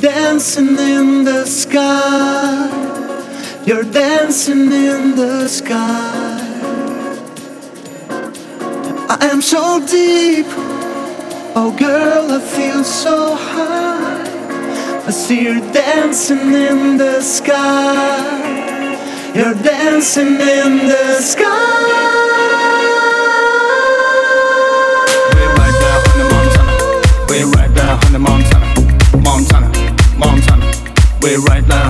dancing in the sky. You're dancing in the sky. I am so deep. Oh, girl, I feel so high. I see you dancing in the sky. You're dancing in the sky. On the Montana. Montana. Montana. We're right now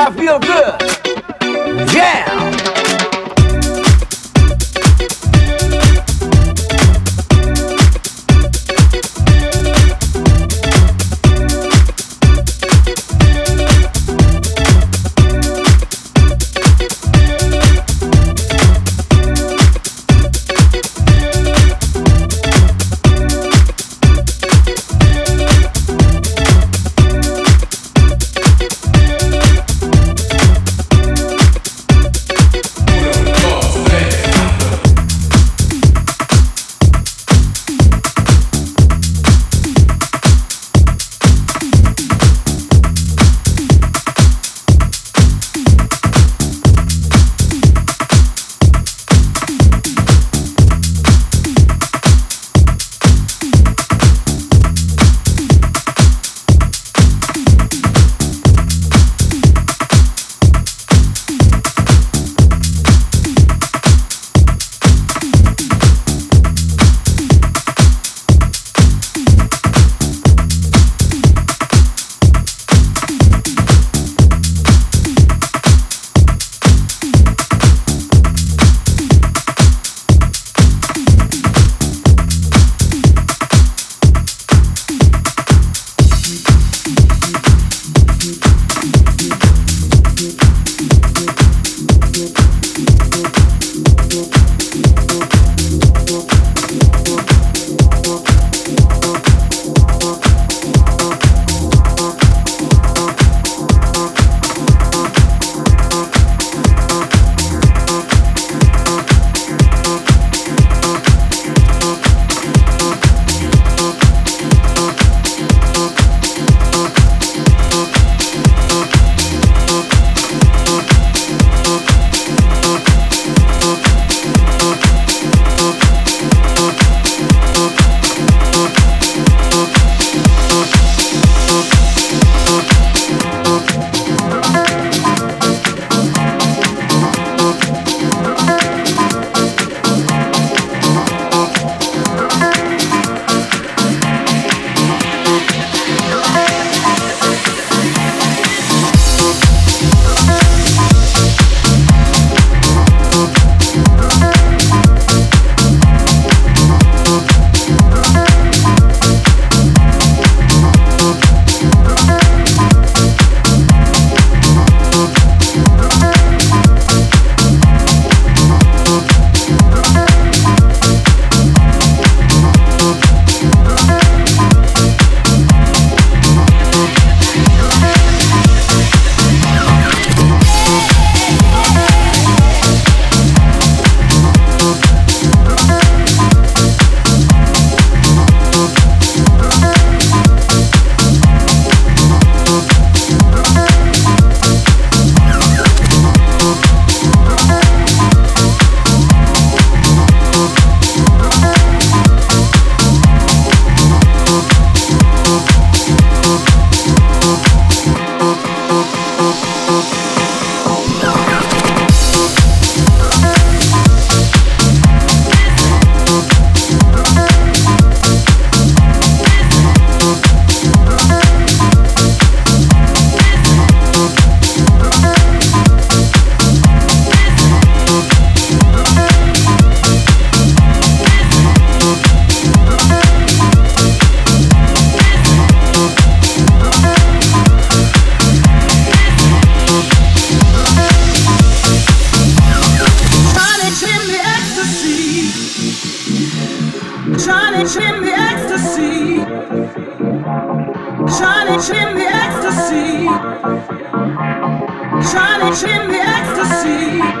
I feel good. Yeah.